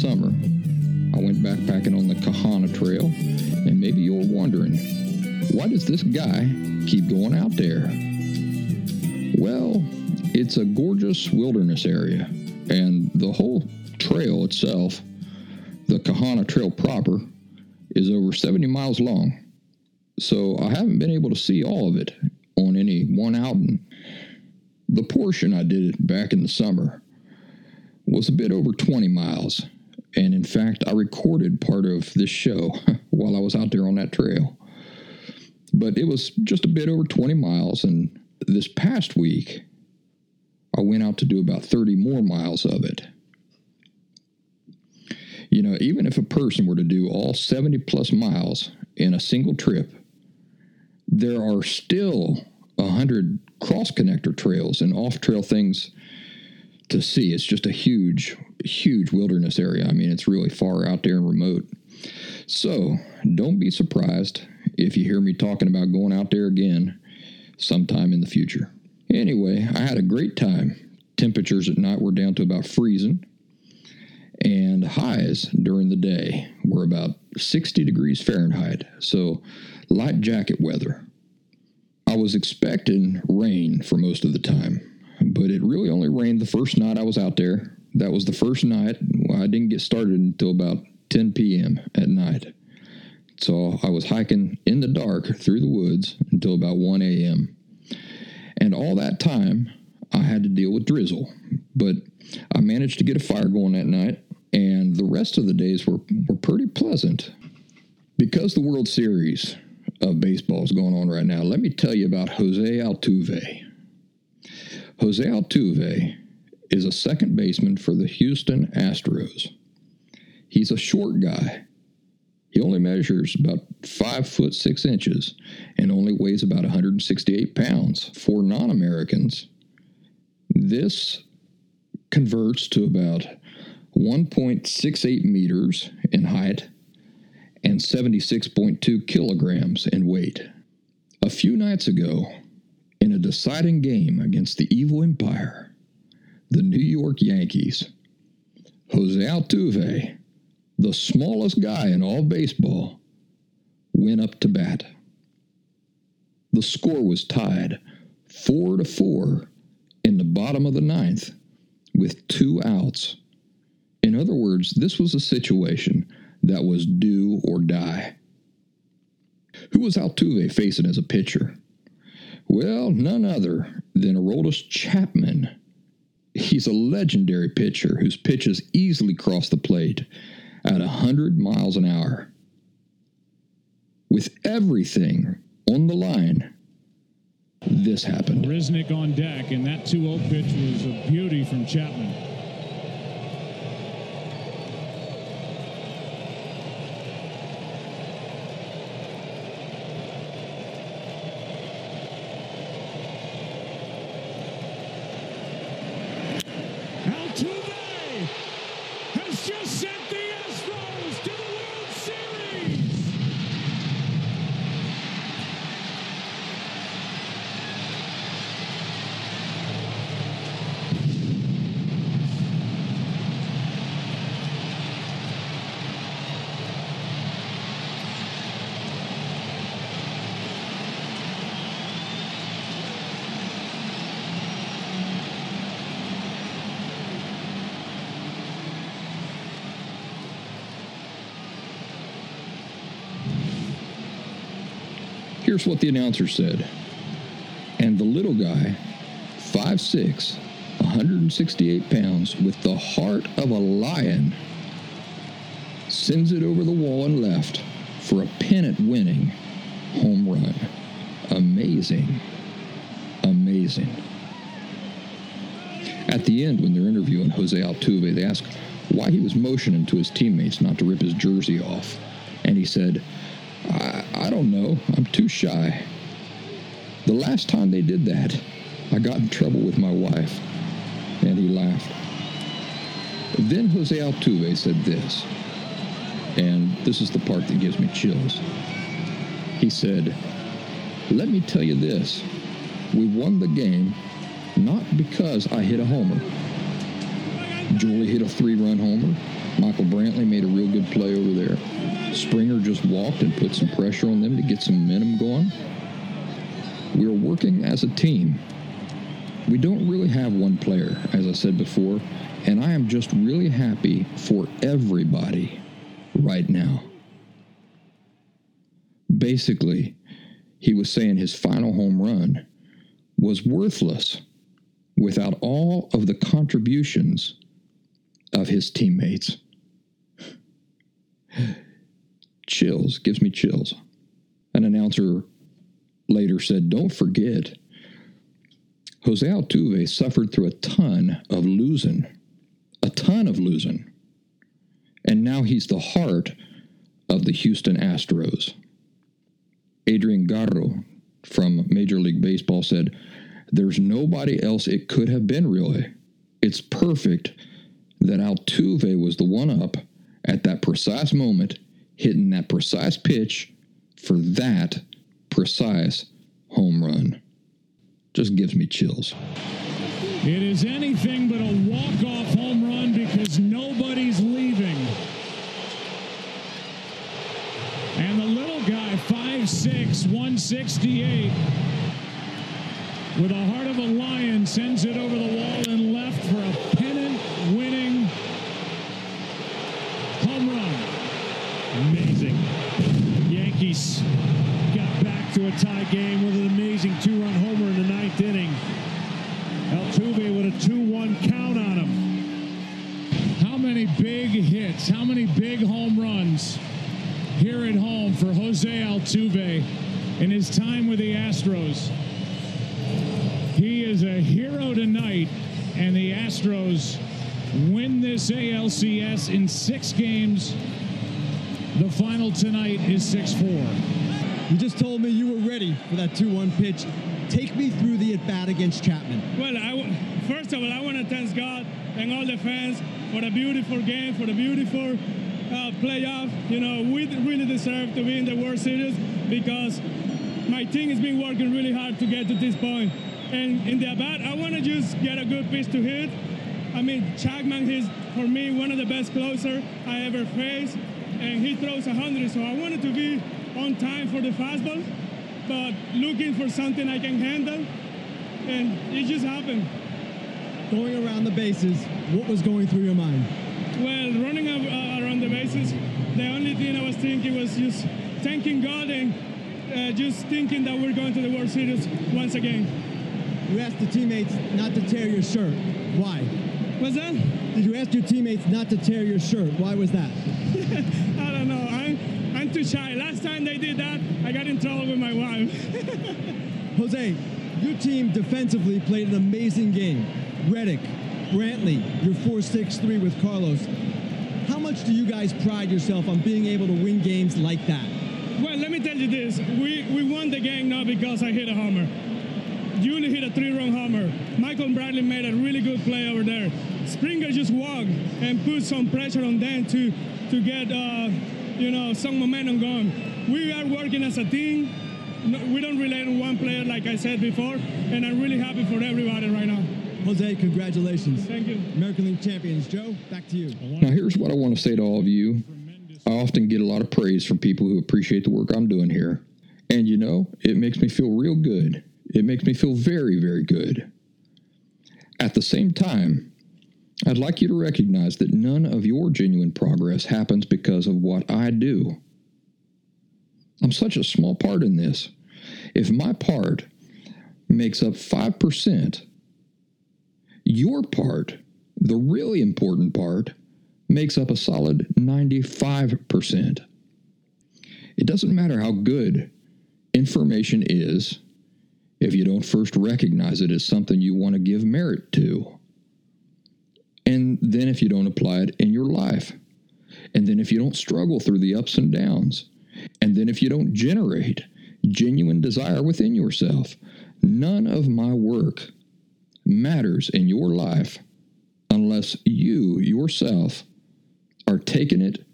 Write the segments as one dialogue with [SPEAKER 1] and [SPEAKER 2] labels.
[SPEAKER 1] summer, I went backpacking on the Kahana Trail, and maybe you're wondering, why does this guy keep going out there? Well, it's a gorgeous wilderness area, and the whole trail itself, the Kahana Trail proper, is over 70 miles long. So I haven't been able to see all of it on any one outing. The portion I did it back in the summer was a bit over 20 miles, and in fact, I recorded part of this show while I was out there on that trail. But it was just a bit over 20 miles, and this past week, I went out to do about 30 more miles of it. You know, even if a person were to do all 70 plus miles in a single trip, there are still 100 cross connector trails and off trail things to see. It's just a huge, huge wilderness area. I mean, it's really far out there and remote. So don't be surprised if you hear me talking about going out there again sometime in the future. Anyway, I had a great time. Temperatures at night were down to about freezing, and highs during the day were about 60 degrees Fahrenheit, so light jacket weather. I was expecting rain for most of the time, but it really only rained the first night I was out there. That was the first night. I didn't get started until about 10 p.m. at night. So I was hiking in the dark through the woods until about 1 a.m. And all that time, I had to deal with drizzle. But I managed to get a fire going that night, and the rest of the days were, were pretty pleasant. Because the World Series of baseball is going on right now, let me tell you about Jose Altuve. Jose Altuve is a second baseman for the Houston Astros. He's a short guy. He only measures about five foot six inches and only weighs about 168 pounds. For non Americans, this converts to about 1.68 meters in height and 76.2 kilograms in weight. A few nights ago, in a deciding game against the evil empire, the New York Yankees, Jose Altuve, the smallest guy in all baseball, went up to bat. The score was tied 4 to 4 in the bottom of the ninth with two outs. In other words, this was a situation that was do or die. Who was Altuve facing as a pitcher? Well, none other than Aroldis Chapman. He's a legendary pitcher whose pitches easily cross the plate at 100 miles an hour. With everything on the line, this happened.
[SPEAKER 2] Reddick on deck, and that 2 0 pitch was a beauty from Chapman. Altuve has just sent the Astros to the World Series.
[SPEAKER 1] Here's what the announcer said. And the little guy, 5'6, 168 pounds, with the heart of a lion, sends it over the wall and left for a pennant winning home run. Amazing. Amazing. At the end, when they're interviewing Jose Altuve, they ask why he was motioning to his teammates not to rip his jersey off. And he said, I, I don't know. I'm too shy. The last time they did that, I got in trouble with my wife. And he laughed. Then Jose Altuve said this, and this is the part that gives me chills. He said, Let me tell you this. We won the game not because I hit a homer. Yuli hit a three run homer. Michael Brantley made a real good play over there. Springer just walked and put some pressure on them to get some momentum going. We're working as a team. We don't really have one player, as I said before, and I am just really happy for everybody right now. Basically, he was saying his final home run was worthless without all of the contributions of his teammates. Chills, gives me chills. An announcer later said, Don't forget, Jose Altuve suffered through a ton of losing, a ton of losing. And now he's the heart of the Houston Astros. Adrian Garro from Major League Baseball said, There's nobody else it could have been, really. It's perfect that Altuve was the one up at that precise moment, hitting that precise pitch for that precise home run. Just gives me chills.
[SPEAKER 2] It is anything but a walk-off home run because nobody's leaving. And the little guy, 5'6", 168, with a heart of a lion, sends it over the wall and left for a pennant-winning home run. Amazing. Yankees got back to a tie game with an amazing two-run homer in the ninth inning. Altuve with a 2-1 count on him. How many big hits, how many big home runs here at home for Jose Altuve in his time with the Astros. He is a hero tonight, and the Astros win this ALCS in six games. The final tonight is 6 4.
[SPEAKER 3] You just told me you were ready for that 2-1 pitch. Take me through the at-bat against Chapman.
[SPEAKER 4] Well, I w- first of all, I want to thank God and all the fans for a beautiful game, for the beautiful uh, playoff. You know, we really deserve to be in the World Series because my team has been working really hard to get to this point. And in the at bat, I want to just get a good pitch to hit. I mean, Chapman is for me one of the best closer I ever faced, and he throws 100. So I wanted to be on time for the fastball, but looking for something I can handle, and it just happened.
[SPEAKER 3] Going around the bases, what was going through your mind?
[SPEAKER 4] Well, running uh, around the bases, the only thing I was thinking was just thanking God and uh, just thinking that we're going to the World Series once again.
[SPEAKER 3] You asked the teammates not to tear your shirt. Why?
[SPEAKER 4] What's that?
[SPEAKER 3] Did you ask your teammates not to tear your shirt? Why was that?
[SPEAKER 4] I don't know. I'm, I'm too shy. Last time they did that, I got in trouble with my wife.
[SPEAKER 3] Jose, your team defensively played an amazing game. Reddick, Brantley, your 4-6-3 with Carlos. How much do you guys pride yourself on being able to win games like that?
[SPEAKER 4] well, let me tell you this. We, we won the game not because I hit a homer. Yuli hit a three-run homer. Michael Brantley made a really good play over there. Springer just walked and put some pressure on them to to get uh, you know some momentum going. We are working as a team. No, we don't rely on one player, like I said before, and I'm really happy for everybody right now.
[SPEAKER 3] Jose, congratulations.
[SPEAKER 4] Thank you.
[SPEAKER 3] American League champions. Joe, back to you.
[SPEAKER 1] Now, here's what I want to say to all of you. I often get a lot of praise from people who appreciate the work I'm doing here. And you know, it makes me feel real good. It makes me feel very, very good. At the same time, I'd like you to recognize that none of your genuine progress happens because of what I do. I'm such a small part in this. If my part makes up 5%, your part, the really important part, makes up a solid 95%. It doesn't matter how good information is if you don't first recognize it as something you want to give merit to. And then if you don't apply it in your life. And then if you don't struggle through the ups and downs. And then if you don't generate genuine desire within yourself, none of my work matters in your life unless you yourself are taking it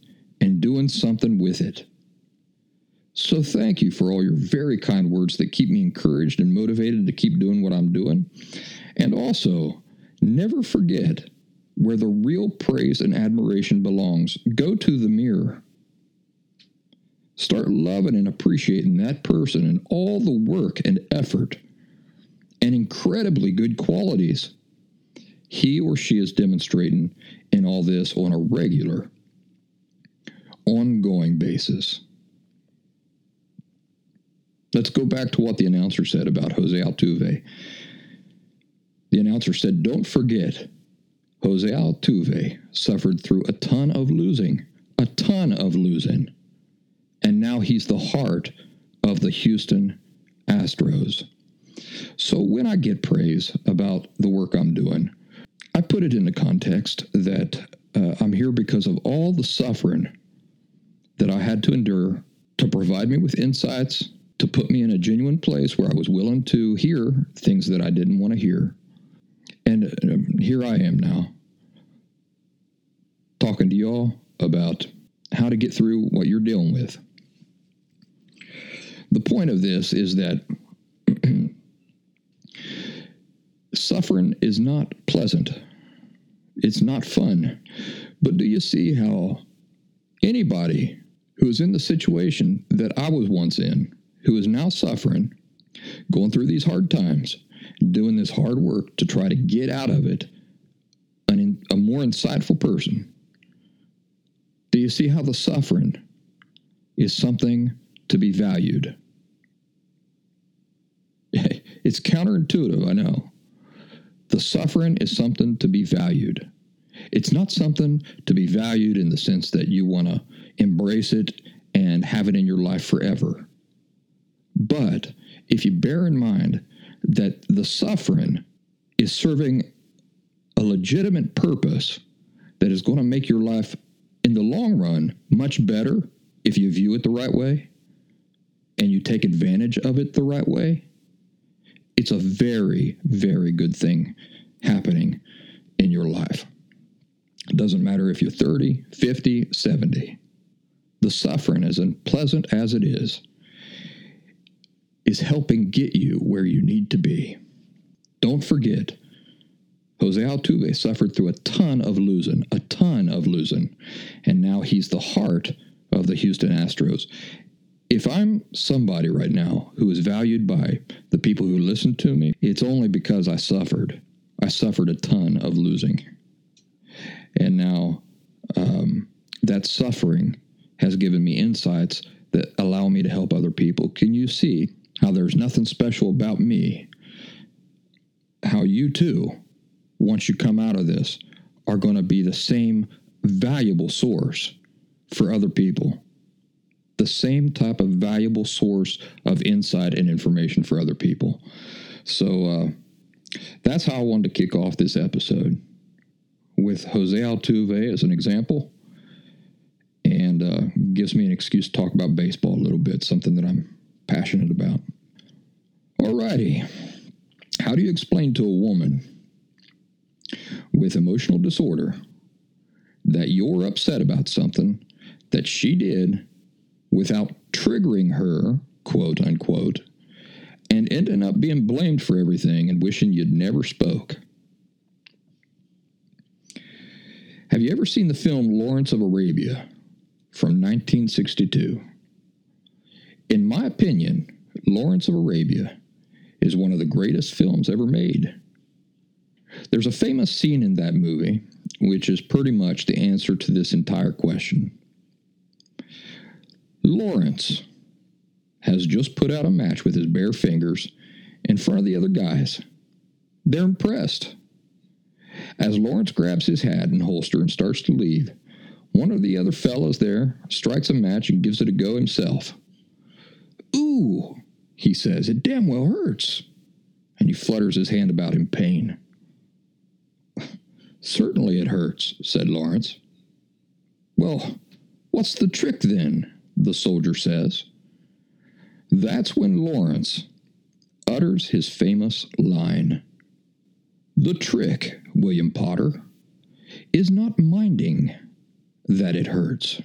[SPEAKER 1] and doing something with it. So, thank you for all your very kind words that keep me encouraged and motivated to keep doing what I'm doing. And also, never forget where the real praise and admiration belongs. Go to the mirror. Start loving and appreciating that person and all the work and effort and incredibly good qualities he or she is demonstrating in all this on a regular, ongoing basis. Let's go back to what the announcer said about Jose Altuve. The announcer said, Don't forget, Jose Altuve suffered through a ton of losing, a ton of losing. And now he's the heart of the Houston Astros. So when I get praise about the work I'm doing, I put it into context that uh, I'm here because of all the suffering that I had to endure to provide me with insights to put me in a genuine place where I was willing to hear things that I didn't want to hear. And here I am now, talking to y'all about how to get through what you're dealing with. The point of this is that suffering is not pleasant. It's not fun. But do you see how anybody who is in the situation that I was once in who is now suffering, going through these hard times, doing this hard work to try to get out of it, an, a more insightful person. Do you see how the suffering is something to be valued? It's counterintuitive, I know. The suffering is something to be valued. It's not something to be valued in the sense that you want to embrace it and have it in your life forever. But if you bear in mind that the suffering is serving a legitimate purpose that is going to make your life in the long run much better if you view it the right way and you take advantage of it the right way, it's a very, very good thing happening in your life. It doesn't matter if you're 30, 50, 70. The suffering, as unpleasant as it is, is helping get you where you need to be. Don't forget, Jose Altuve suffered through a ton of losing, a ton of losing, and now he's the heart of the Houston Astros. If I'm somebody right now who is valued by the people who listen to me, it's only because I suffered. I suffered a ton of losing. And now um, that suffering has given me insights that allow me to help other people. Can you see how there's nothing special about me, how you too, once you come out of this, are going to be the same valuable source for other people. The same type of valuable source of insight and information for other people. So uh, that's how I wanted to kick off this episode with Jose Altuve as an example and uh, gives me an excuse to talk about baseball a little bit, something that I'm passionate about. Alrighty. How do you explain to a woman with emotional disorder that you're upset about something that she did without triggering her, quote unquote, and ending up being blamed for everything and wishing you'd never spoke? Have you ever seen the film Lawrence of Arabia from 1962? In my opinion, Lawrence of Arabia is one of the greatest films ever made. There's a famous scene in that movie which is pretty much the answer to this entire question. Lawrence has just put out a match with his bare fingers in front of the other guys. They're impressed. As Lawrence grabs his hat and holster and starts to leave, one of the other fellows there strikes a match and gives it a go himself. Ooh, he says, it damn well hurts. And he flutters his hand about in pain. Certainly it hurts, said Lawrence. Well, what's the trick then? the soldier says. That's when Lawrence utters his famous line The trick, William Potter, is not minding that it hurts.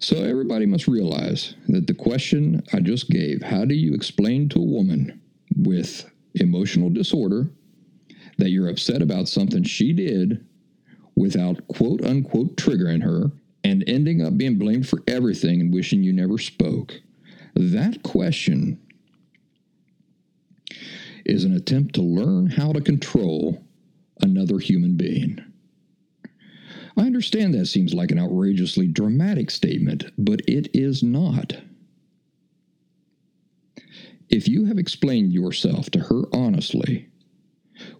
[SPEAKER 1] So everybody must realize that the question I just gave how do you explain to a woman with emotional disorder that you're upset about something she did without quote unquote triggering her and ending up being blamed for everything and wishing you never spoke? That question is an attempt to learn how to control another human being. I understand that seems like an outrageously dramatic statement, but it is not. If you have explained yourself to her honestly,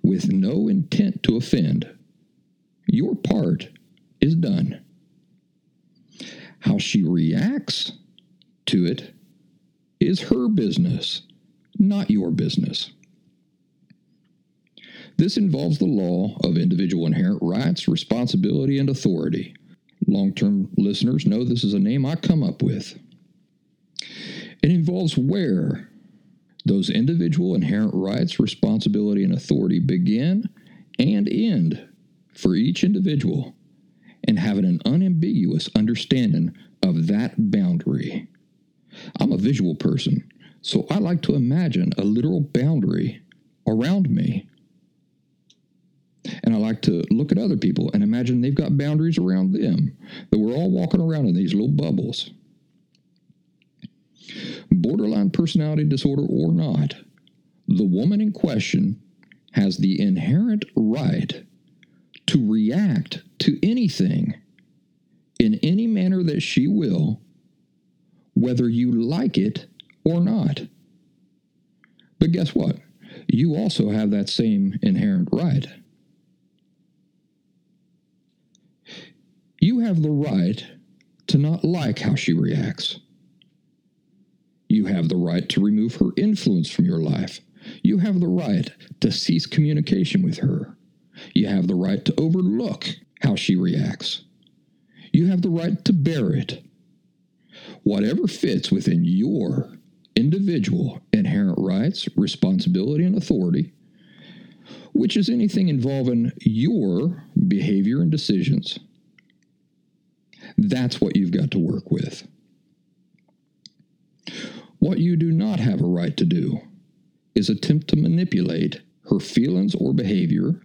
[SPEAKER 1] with no intent to offend, your part is done. How she reacts to it is her business, not your business. This involves the law of individual inherent rights, responsibility, and authority. Long term listeners know this is a name I come up with. It involves where those individual inherent rights, responsibility, and authority begin and end for each individual and having an unambiguous understanding of that boundary. I'm a visual person, so I like to imagine a literal boundary around me and I like to look at other people and imagine they've got boundaries around them, that we're all walking around in these little bubbles. Borderline personality disorder or not, the woman in question has the inherent right to react to anything in any manner that she will, whether you like it or not. But guess what? You also have that same inherent right. You have the right to not like how she reacts. You have the right to remove her influence from your life. You have the right to cease communication with her. You have the right to overlook how she reacts. You have the right to bear it. Whatever fits within your individual inherent rights, responsibility, and authority, which is anything involving your behavior and decisions that's what you've got to work with. What you do not have a right to do is attempt to manipulate her feelings or behavior,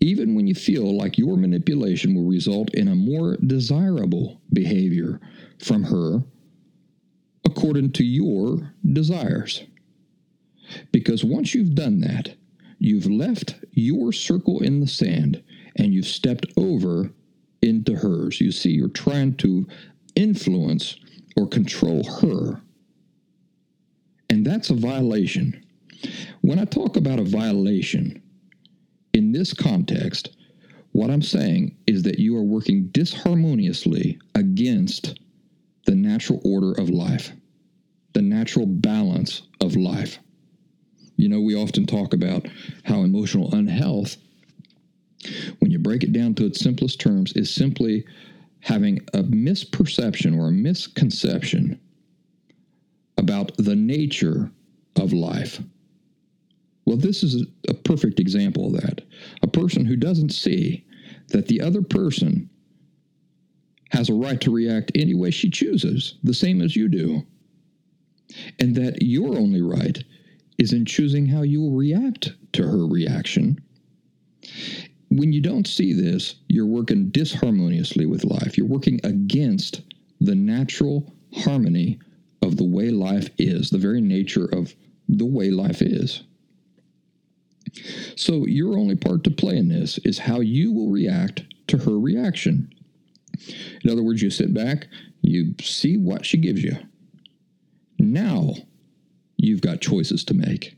[SPEAKER 1] even when you feel like your manipulation will result in a more desirable behavior from her according to your desires. Because once you've done that, you've left your circle in the sand and you've stepped over into hers. You see, you're trying to influence or control her. And that's a violation. When I talk about a violation in this context, what I'm saying is that you are working disharmoniously against the natural order of life, the natural balance of life. You know, we often talk about how emotional unhealth you break it down to its simplest terms, is simply having a misperception or a misconception about the nature of life. Well, this is a perfect example of that. A person who doesn't see that the other person has a right to react any way she chooses, the same as you do, and that your only right is in choosing how you will react to her reaction when you don't see this, you're working disharmoniously with life. You're working against the natural harmony of the way life is, the very nature of the way life is. So, your only part to play in this is how you will react to her reaction. In other words, you sit back, You see what she gives you. Now you've got choices to make.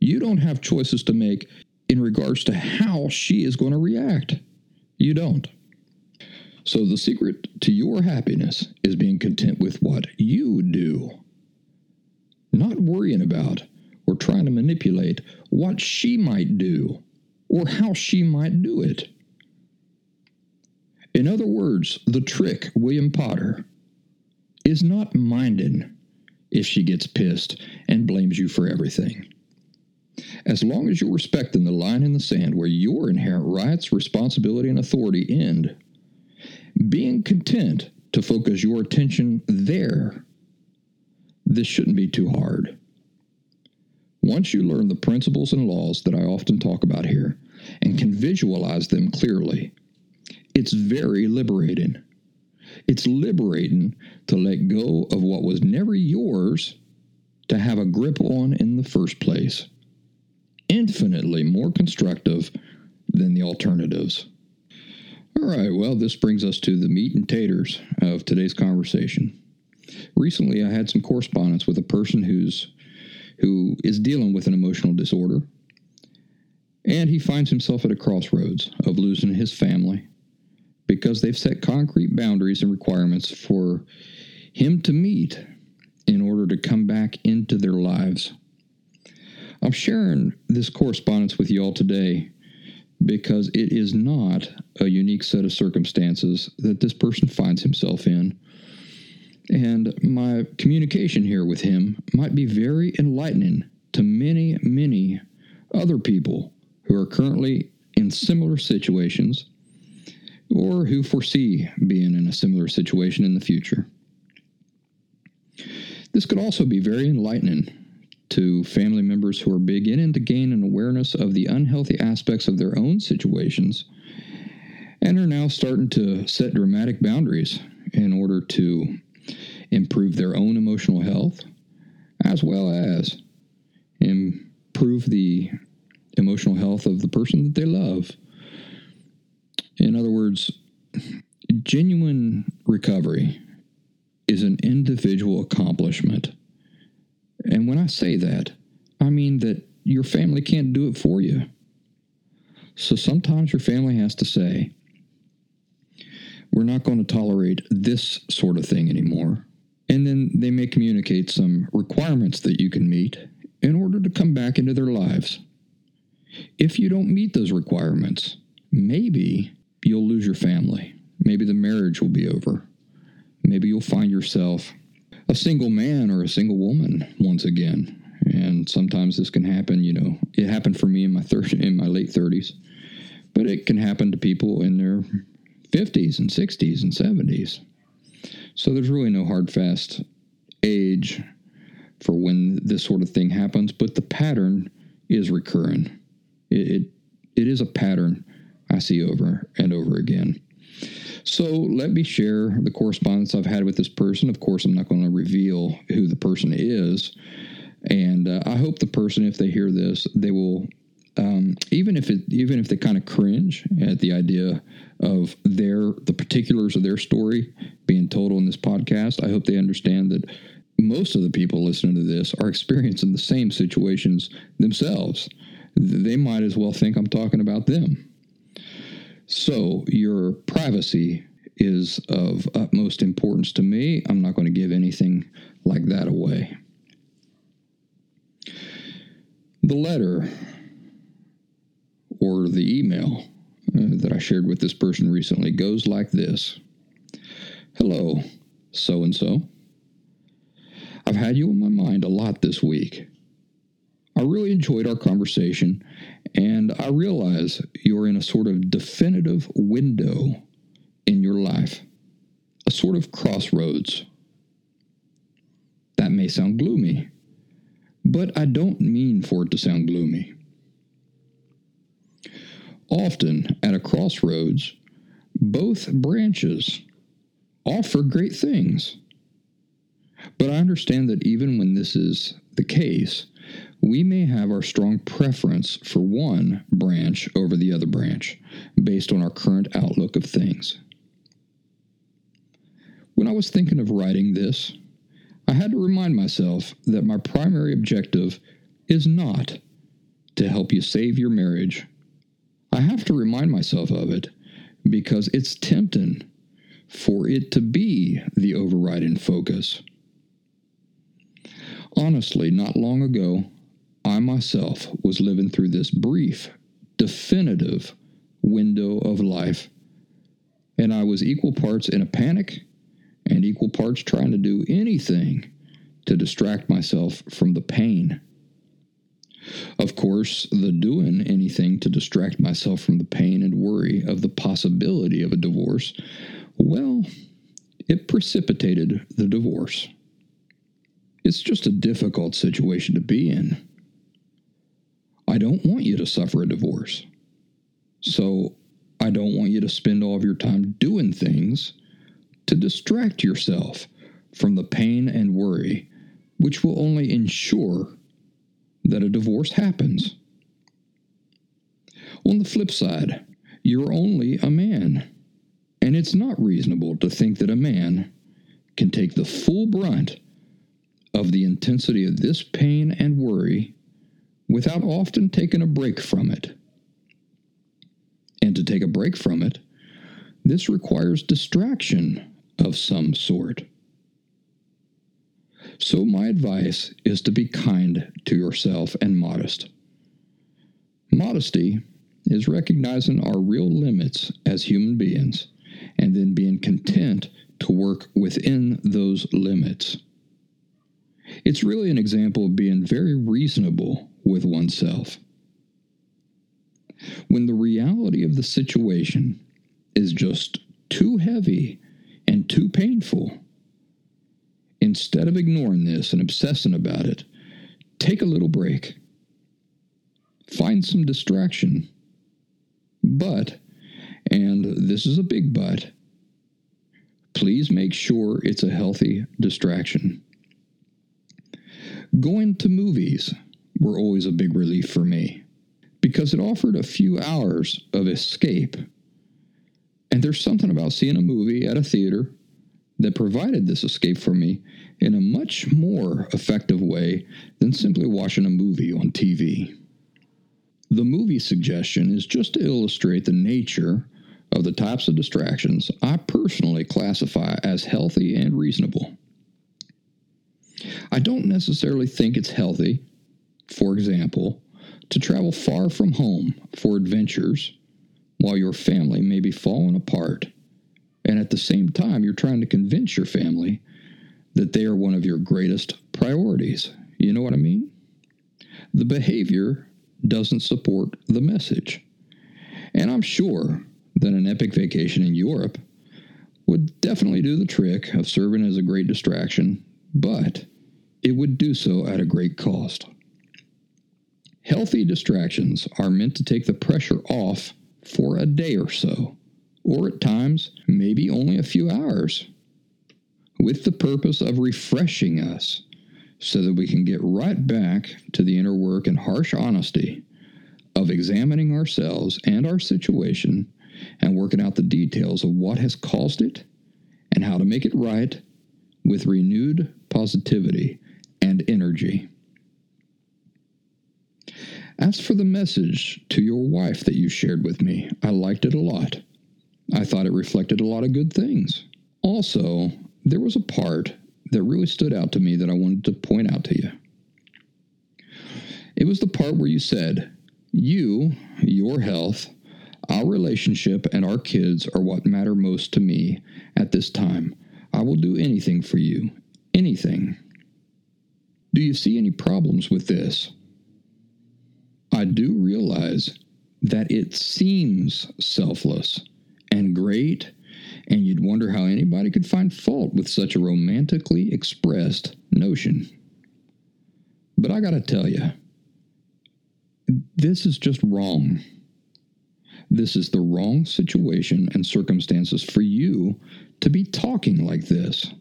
[SPEAKER 1] You don't have choices to make in regards to how she is going to react. You don't. So, the secret to your happiness is being content with what you do, not worrying about or trying to manipulate what she might do or how she might do it. In other words, the trick, William Potter, is not minding if she gets pissed and blames you for everything. As long as you're respecting the line in the sand where your inherent rights, responsibility, and authority end, being content to focus your attention there, this shouldn't be too hard. Once you learn the principles and laws that I often talk about here and can visualize them clearly, it's very liberating. It's liberating to let go of what was never yours to have a grip on in the first place. Infinitely more constructive than the alternatives. All right, well, this brings us to the meat and taters of today's conversation. Recently, I had some correspondence with a person who's who is dealing with an emotional disorder, and he finds himself at a crossroads of losing his family because they've set concrete boundaries and requirements for him to meet in order to come back into their lives. I'm sharing this correspondence with you all today because it is not a unique set of circumstances that this person finds himself in. And my communication here with him might be very enlightening to many, many other people who are currently in similar situations or who foresee being in a similar situation in the future. This could also be very enlightening to family members who are beginning to gain an awareness of the unhealthy aspects of their own situations and are now starting to set dramatic boundaries in order to improve their own emotional health as well as improve the emotional health of the person that they love. In other words, genuine recovery is an individual accomplishment. And when I say that, I mean that your family can't do it for you. So sometimes your family has to say, we're not going to tolerate this sort of thing anymore. And then they may communicate some requirements that you can meet in order to come back into their lives. If you don't meet those requirements, maybe you'll lose your family. Maybe the marriage will be over. Maybe you'll find yourself a single man or a single woman once again. And sometimes this can happen, you know. It happened for me in my thir- in my late 30s. But it can happen to people in their 50s and 60s and 70s. So there's really no hard fast age for when this sort of thing happens, but the pattern is recurring. It, it, it is a pattern I see over and over again. So let me share the correspondence I've had with this person. Of course, I'm not going to reveal who the person is. And uh, I hope the person, if they hear this, they will, um, even if it, even if they kind of cringe at the idea of their the particulars of their story being told on this podcast, I hope they understand that most of the people listening to this are experiencing the same situations themselves. They might as well think I'm talking about them. So, your privacy is of utmost importance to me. I'm not going to give anything like that away. The letter or the email uh, that I shared with this person recently goes like this Hello, so and so. I've had you on my mind a lot this week. I really enjoyed our conversation, and I realize you're in a sort of definitive window in your life, a sort of crossroads. That may sound gloomy, but I don't mean for it to sound gloomy. Often at a crossroads, both branches offer great things. But I understand that even when this is the case, we may have our strong preference for one branch over the other branch based on our current outlook of things. When I was thinking of writing this, I had to remind myself that my primary objective is not to help you save your marriage. I have to remind myself of it because it's tempting for it to be the overriding focus. Honestly, not long ago, I myself was living through this brief, definitive window of life, and I was equal parts in a panic and equal parts trying to do anything to distract myself from the pain. Of course, the doing anything to distract myself from the pain and worry of the possibility of a divorce, well, it precipitated the divorce. It's just a difficult situation to be in. I don't want you to suffer a divorce. So I don't want you to spend all of your time doing things to distract yourself from the pain and worry, which will only ensure that a divorce happens. On the flip side, you're only a man, and it's not reasonable to think that a man can take the full brunt of the intensity of this pain and worry without often taking a break from it. And to take a break from it, this requires distraction of some sort. So, my advice is to be kind to yourself and modest. Modesty is recognizing our real limits as human beings and then being content to work within those limits. It's really an example of being very reasonable with oneself. When the reality of the situation is just too heavy and too painful, instead of ignoring this and obsessing about it, take a little break. Find some distraction. But, and this is a big but, please make sure it's a healthy distraction. Going to movies were always a big relief for me because it offered a few hours of escape. And there's something about seeing a movie at a theater that provided this escape for me in a much more effective way than simply watching a movie on TV. The movie suggestion is just to illustrate the nature of the types of distractions I personally classify as healthy and reasonable. I don't necessarily think it's healthy, for example, to travel far from home for adventures while your family may be falling apart, and at the same time, you're trying to convince your family that they are one of your greatest priorities. You know what I mean? The behavior doesn't support the message. And I'm sure that an epic vacation in Europe would definitely do the trick of serving as a great distraction, but it would do so at a great cost. Healthy distractions are meant to take the pressure off for a day or so, or at times, maybe only a few hours, with the purpose of refreshing us so that we can get right back to the inner work and harsh honesty of examining ourselves and our situation and working out the details of what has caused it and how to make it right with renewed positivity and energy. As for the message to your wife that you shared with me, I liked it a lot. I thought it reflected a lot of good things. Also, there was a part that really stood out to me that I wanted to point out to you. It was the part where you said, You, your health, our relationship, and our kids are what matter most to me at this time. I will do anything for you. Anything. Do you see any problems with this? I do realize that it seems selfless and great, and you'd wonder how anybody could find fault with such a romantically expressed notion. But I gotta tell you, this is just wrong. This is the wrong situation and circumstances for you to be talking like this.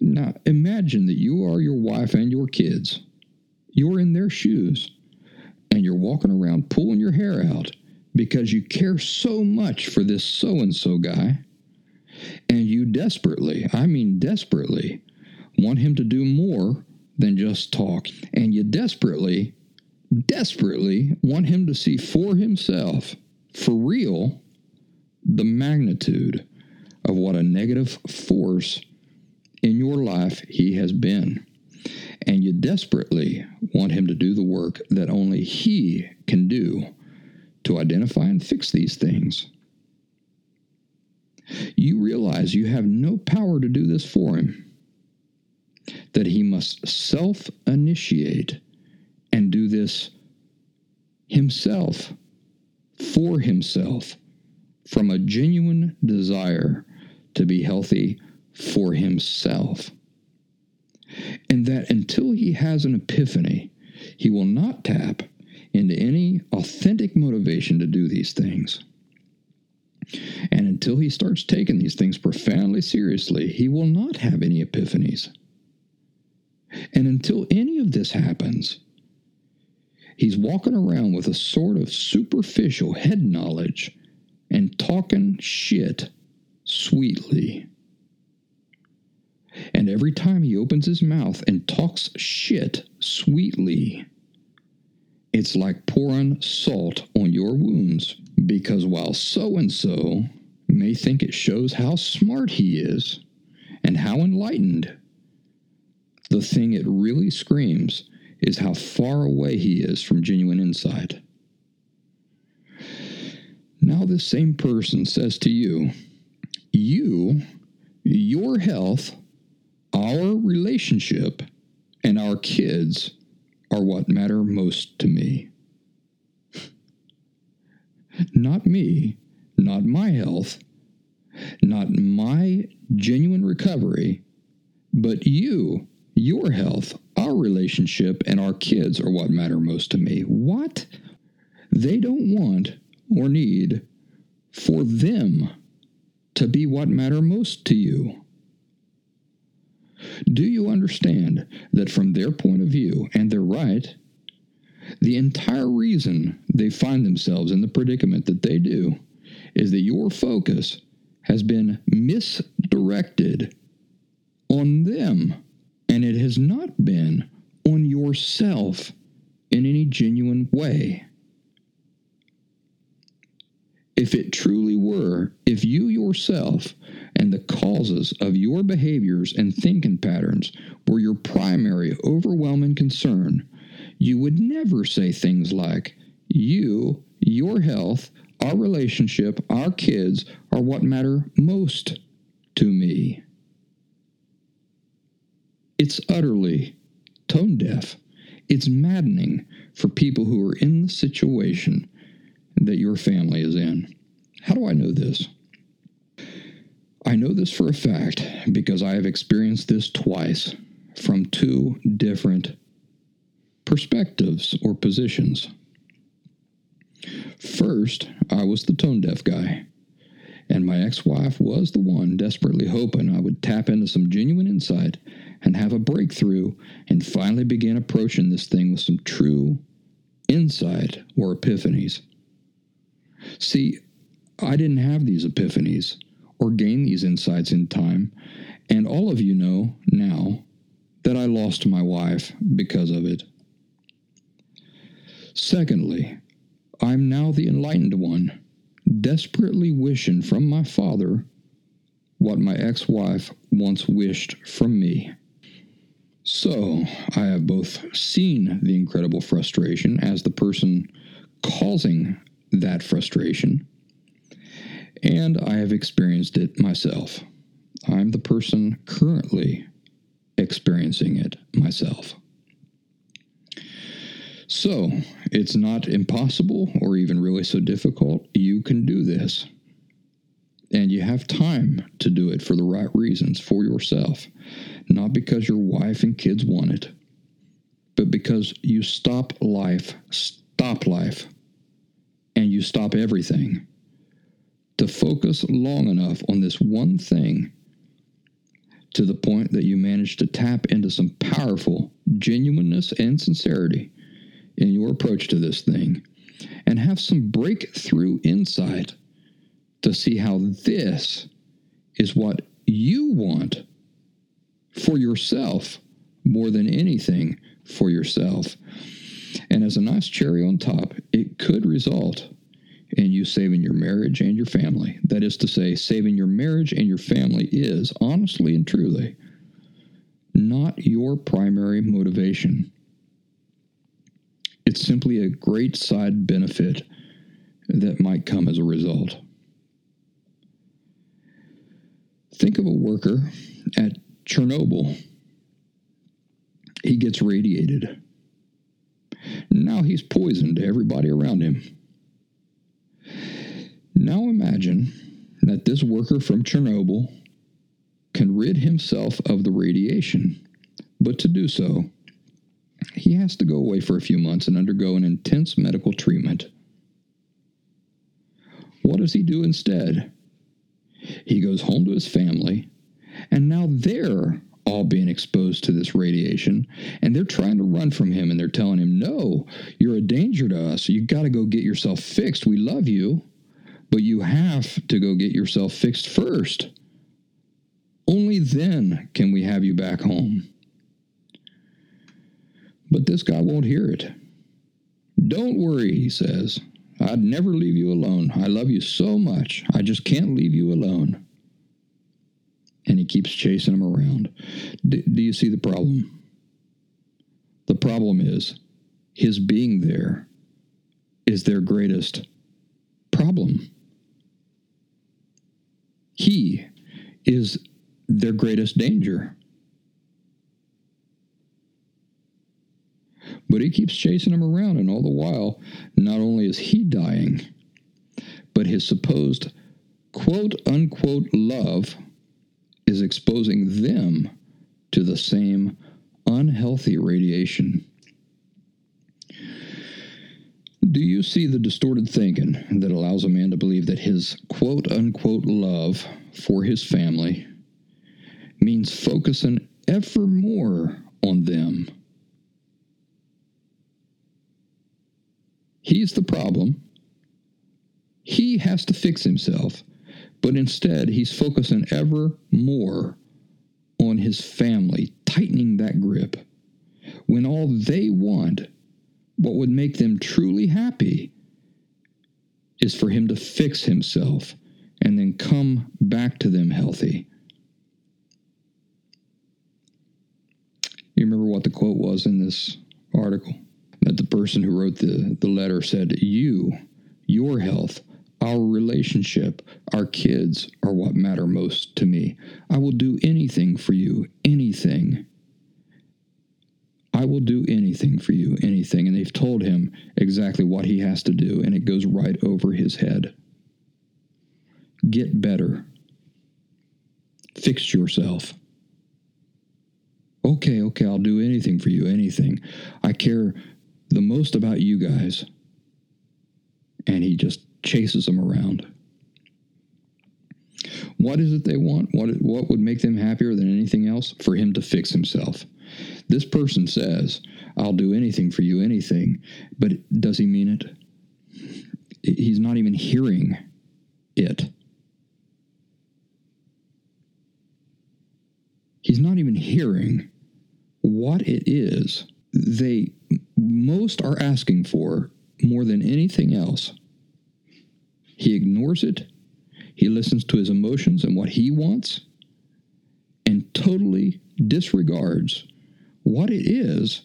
[SPEAKER 1] Now, imagine that you are your wife and your kids. You're in their shoes, and you're walking around pulling your hair out because you care so much for this so and so guy. And you desperately, I mean desperately, want him to do more than just talk. And you desperately, desperately want him to see for himself, for real, the magnitude of what a negative force in your life he has been. And you desperately want him to do the work that only he can do to identify and fix these things. You realize you have no power to do this for him, that he must self initiate and do this himself for himself from a genuine desire to be healthy for himself. And that until he has an epiphany, he will not tap into any authentic motivation to do these things. And until he starts taking these things profoundly seriously, he will not have any epiphanies. And until any of this happens, he's walking around with a sort of superficial head knowledge and talking shit sweetly. And every time he opens his mouth and talks shit sweetly, it's like pouring salt on your wounds because while so and so may think it shows how smart he is and how enlightened, the thing it really screams is how far away he is from genuine insight. Now, this same person says to you, You, your health, our relationship, and our kids are what matter most to me. not me, not my health, not my genuine recovery, but you, your health, our relationship, and our kids are what matter most to me. What? They don't want or need for them to be what matter most to you. Do you understand that from their point of view, and they're right, the entire reason they find themselves in the predicament that they do is that your focus has been misdirected on them, and it has not been on yourself in any genuine way. If it truly were, if you yourself and the causes of your behaviors and thinking patterns were your primary overwhelming concern, you would never say things like, You, your health, our relationship, our kids are what matter most to me. It's utterly tone deaf. It's maddening for people who are in the situation that your family is in. How do I know this? I know this for a fact because I have experienced this twice from two different perspectives or positions. First, I was the tone deaf guy, and my ex wife was the one desperately hoping I would tap into some genuine insight and have a breakthrough and finally begin approaching this thing with some true insight or epiphanies. See, I didn't have these epiphanies or gain these insights in time, and all of you know now that I lost my wife because of it. Secondly, I'm now the enlightened one, desperately wishing from my father what my ex wife once wished from me. So, I have both seen the incredible frustration as the person causing that frustration, and I have experienced it myself. I'm the person currently experiencing it myself. So, it's not impossible or even really so difficult. You can do this. And you have time to do it for the right reasons for yourself, not because your wife and kids want it, but because you stop life, stop life, and you stop everything to focus long enough on this one thing to the point that you manage to tap into some powerful genuineness and sincerity in your approach to this thing and have some breakthrough insight to see how this is what you want for yourself more than anything for yourself. And as a nice cherry on top, it could result in you saving your marriage and your family. That is to say, saving your marriage and your family is, honestly and truly, not your primary motivation. It's simply a great side benefit that might come as a result. Think of a worker at Chernobyl. He gets radiated. Now he's poisoned to everybody around him. Now imagine that this worker from Chernobyl can rid himself of the radiation, but to do so, he has to go away for a few months and undergo an intense medical treatment. What does he do instead? He goes home to his family, and now they're all being exposed to this radiation, and they're trying to run from him, and they're telling him, No, you're a danger to us. You got to go get yourself fixed. We love you, but you have to go get yourself fixed first. Only then can we have you back home. But this guy won't hear it. Don't worry, he says. I'd never leave you alone. I love you so much. I just can't leave you alone. And he keeps chasing him around. D- do you see the problem? The problem is his being there is their greatest problem. He is their greatest danger. But he keeps chasing him around, and all the while, not only is he dying, but his supposed quote unquote love is exposing them to the same unhealthy radiation. Do you see the distorted thinking that allows a man to believe that his quote unquote love for his family means focusing ever more on them? He's the problem. He has to fix himself, but instead he's focusing ever more on his family, tightening that grip. When all they want, what would make them truly happy, is for him to fix himself and then come back to them healthy. You remember what the quote was in this article? That the person who wrote the, the letter said, You, your health, our relationship, our kids are what matter most to me. I will do anything for you, anything. I will do anything for you, anything. And they've told him exactly what he has to do, and it goes right over his head. Get better. Fix yourself. Okay, okay, I'll do anything for you, anything. I care the most about you guys. And he just chases them around. What is it they want? What, what would make them happier than anything else? For him to fix himself. This person says, I'll do anything for you, anything. But does he mean it? He's not even hearing it. He's not even hearing what it is they most are asking for more than anything else. He ignores it. He listens to his emotions and what he wants and totally disregards what it is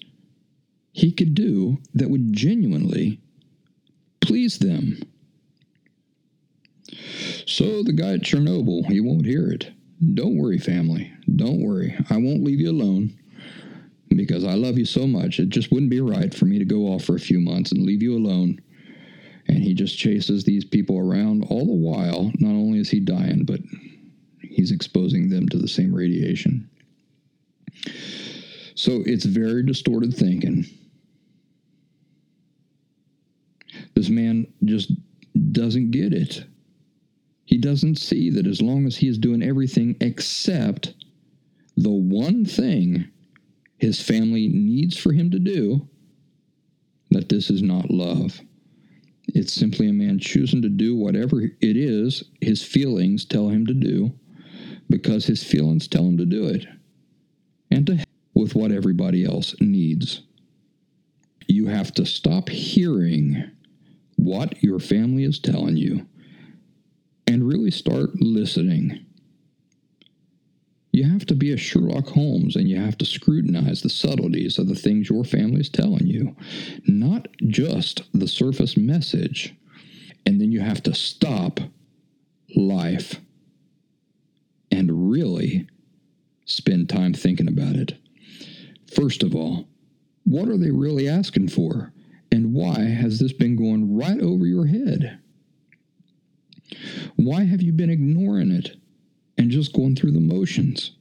[SPEAKER 1] he could do that would genuinely please them. So the guy at Chernobyl, he won't hear it. Don't worry, family. Don't worry. I won't leave you alone because I love you so much. It just wouldn't be right for me to go off for a few months and leave you alone. And he just chases these people around all the while. Not only is he dying, but he's exposing them to the same radiation. So it's very distorted thinking. This man just doesn't get it. He doesn't see that as long as he is doing everything except the one thing his family needs for him to do, that this is not love. It's simply a man choosing to do whatever it is his feelings tell him to do because his feelings tell him to do it, and to help with what everybody else needs. You have to stop hearing what your family is telling you and really start listening. You have to be a Sherlock Holmes and you have to scrutinize the subtleties of the things your family is telling you, not just the surface message. And then you have to stop life and really spend time thinking about it. First of all, what are they really asking for? And why has this been going right over your head? Why have you been ignoring it and just going through the motions?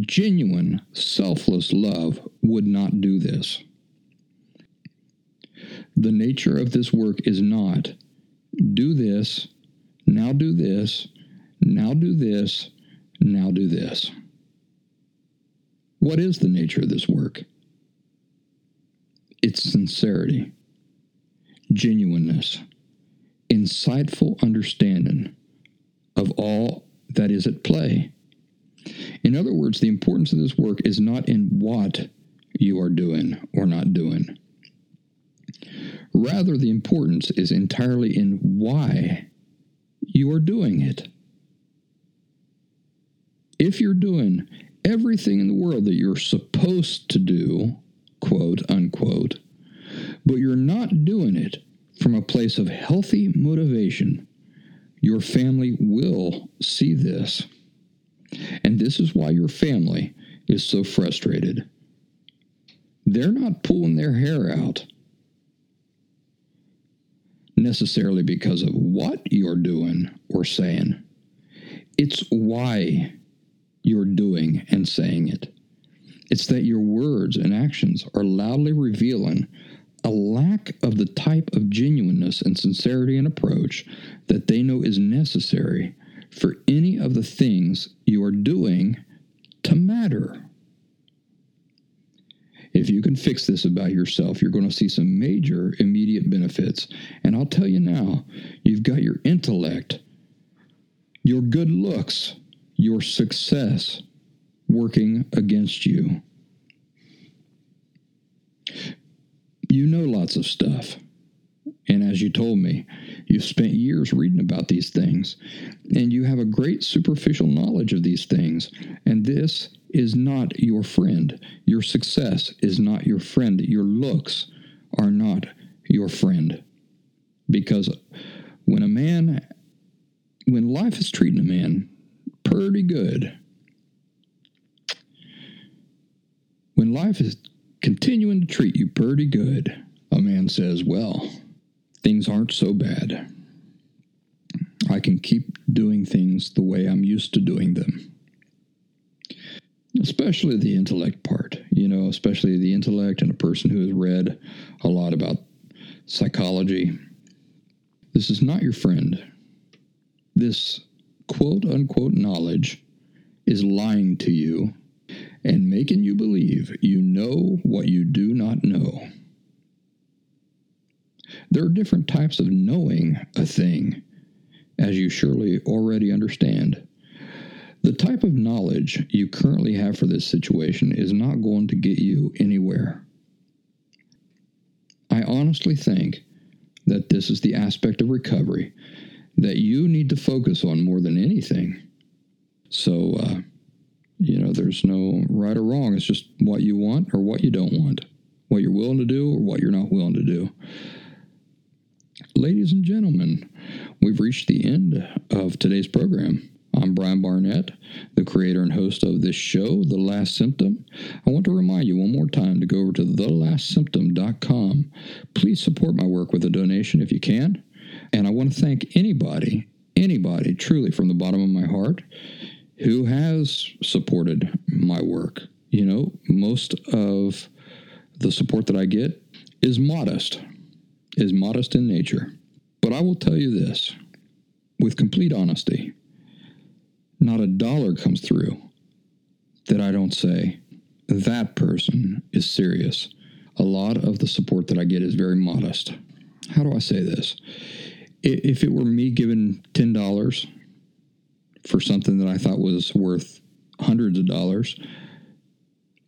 [SPEAKER 1] Genuine, selfless love would not do this. The nature of this work is not do this, now do this, now do this, now do this. What is the nature of this work? It's sincerity, genuineness, insightful understanding of all that is at play. In other words, the importance of this work is not in what you are doing or not doing. Rather, the importance is entirely in why you are doing it. If you're doing everything in the world that you're supposed to do, quote unquote, but you're not doing it from a place of healthy motivation, your family will see this. And this is why your family is so frustrated. They're not pulling their hair out necessarily because of what you're doing or saying, it's why you're doing and saying it. It's that your words and actions are loudly revealing a lack of the type of genuineness and sincerity and approach that they know is necessary for any of the things you are doing to matter. If you can fix this about yourself, you're going to see some major immediate benefits. And I'll tell you now, you've got your intellect, your good looks, your success working against you. You know lots of stuff. And as you told me, you've spent years reading about these things, and you have a great superficial knowledge of these things. And this is not your friend. Your success is not your friend. Your looks are not your friend. Because when a man, when life is treating a man pretty good, when life is continuing to treat you pretty good, a man says, Well, things aren't so bad. I can keep doing things the way I'm used to doing them especially the intellect part, you know, especially the intellect and a person who has read a lot about psychology. This is not your friend. This quote unquote knowledge is lying to you and making you believe you know what you do not know. There are different types of knowing a thing, as you surely already understand. The type of knowledge you currently have for this situation is not going to get you anywhere. I honestly think that this is the aspect of recovery that you need to focus on more than anything. So, uh, you know, there's no right or wrong. It's just what you want or what you don't want, what you're willing to do or what you're not willing to do. Ladies and gentlemen, we've reached the end of today's program. I'm Brian Barnett, the creator and host of this show, The Last Symptom. I want to remind you one more time to go over to thelastsymptom.com. Please support my work with a donation if you can. And I want to thank anybody, anybody, truly from the bottom of my heart, who has supported my work. You know, most of the support that I get is modest, is modest in nature. But I will tell you this with complete honesty not a dollar comes through that I don't say, that person is serious. A lot of the support that I get is very modest. How do I say this? If it were me giving $10 for something that I thought was worth hundreds of dollars,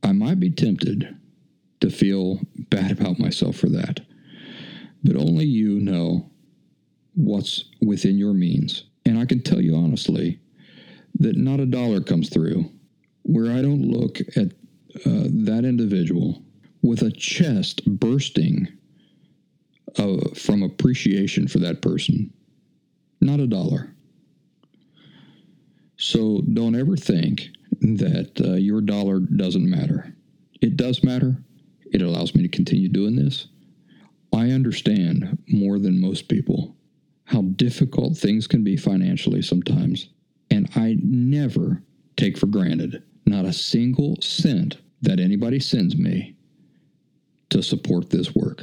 [SPEAKER 1] I might be tempted to feel bad about myself for that. But only you know what's within your means. And I can tell you honestly that not a dollar comes through where I don't look at uh, that individual with a chest bursting uh, from appreciation for that person. Not a dollar. So don't ever think that uh, your dollar doesn't matter. It does matter. It allows me to continue doing this. I understand more than most people how difficult things can be financially sometimes. And I never take for granted not a single cent that anybody sends me to support this work.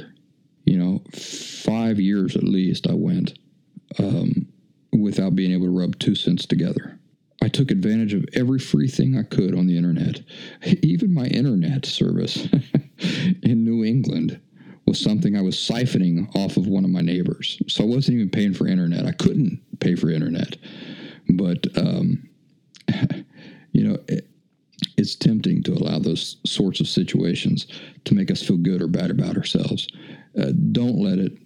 [SPEAKER 1] You know, five years at least I went um, without being able to rub two cents together. I took advantage of every free thing I could on the internet. Even my internet service in New England was something I was siphoning off of one of my neighbors. So I wasn't even paying for internet. I couldn't pay for internet. But, um, you know, it, it's tempting to allow those sorts of situations to make us feel good or bad about ourselves. Uh, don't let it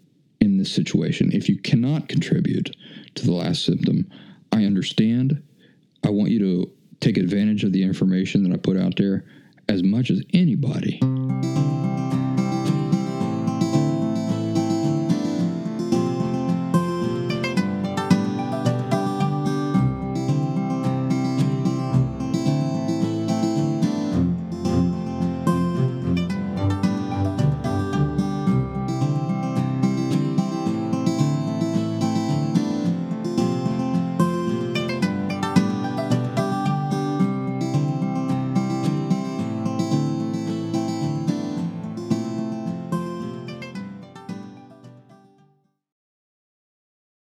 [SPEAKER 1] in this situation. If you cannot contribute to the last symptom, I understand. I want you to take advantage of the information that I put out there as much as anybody.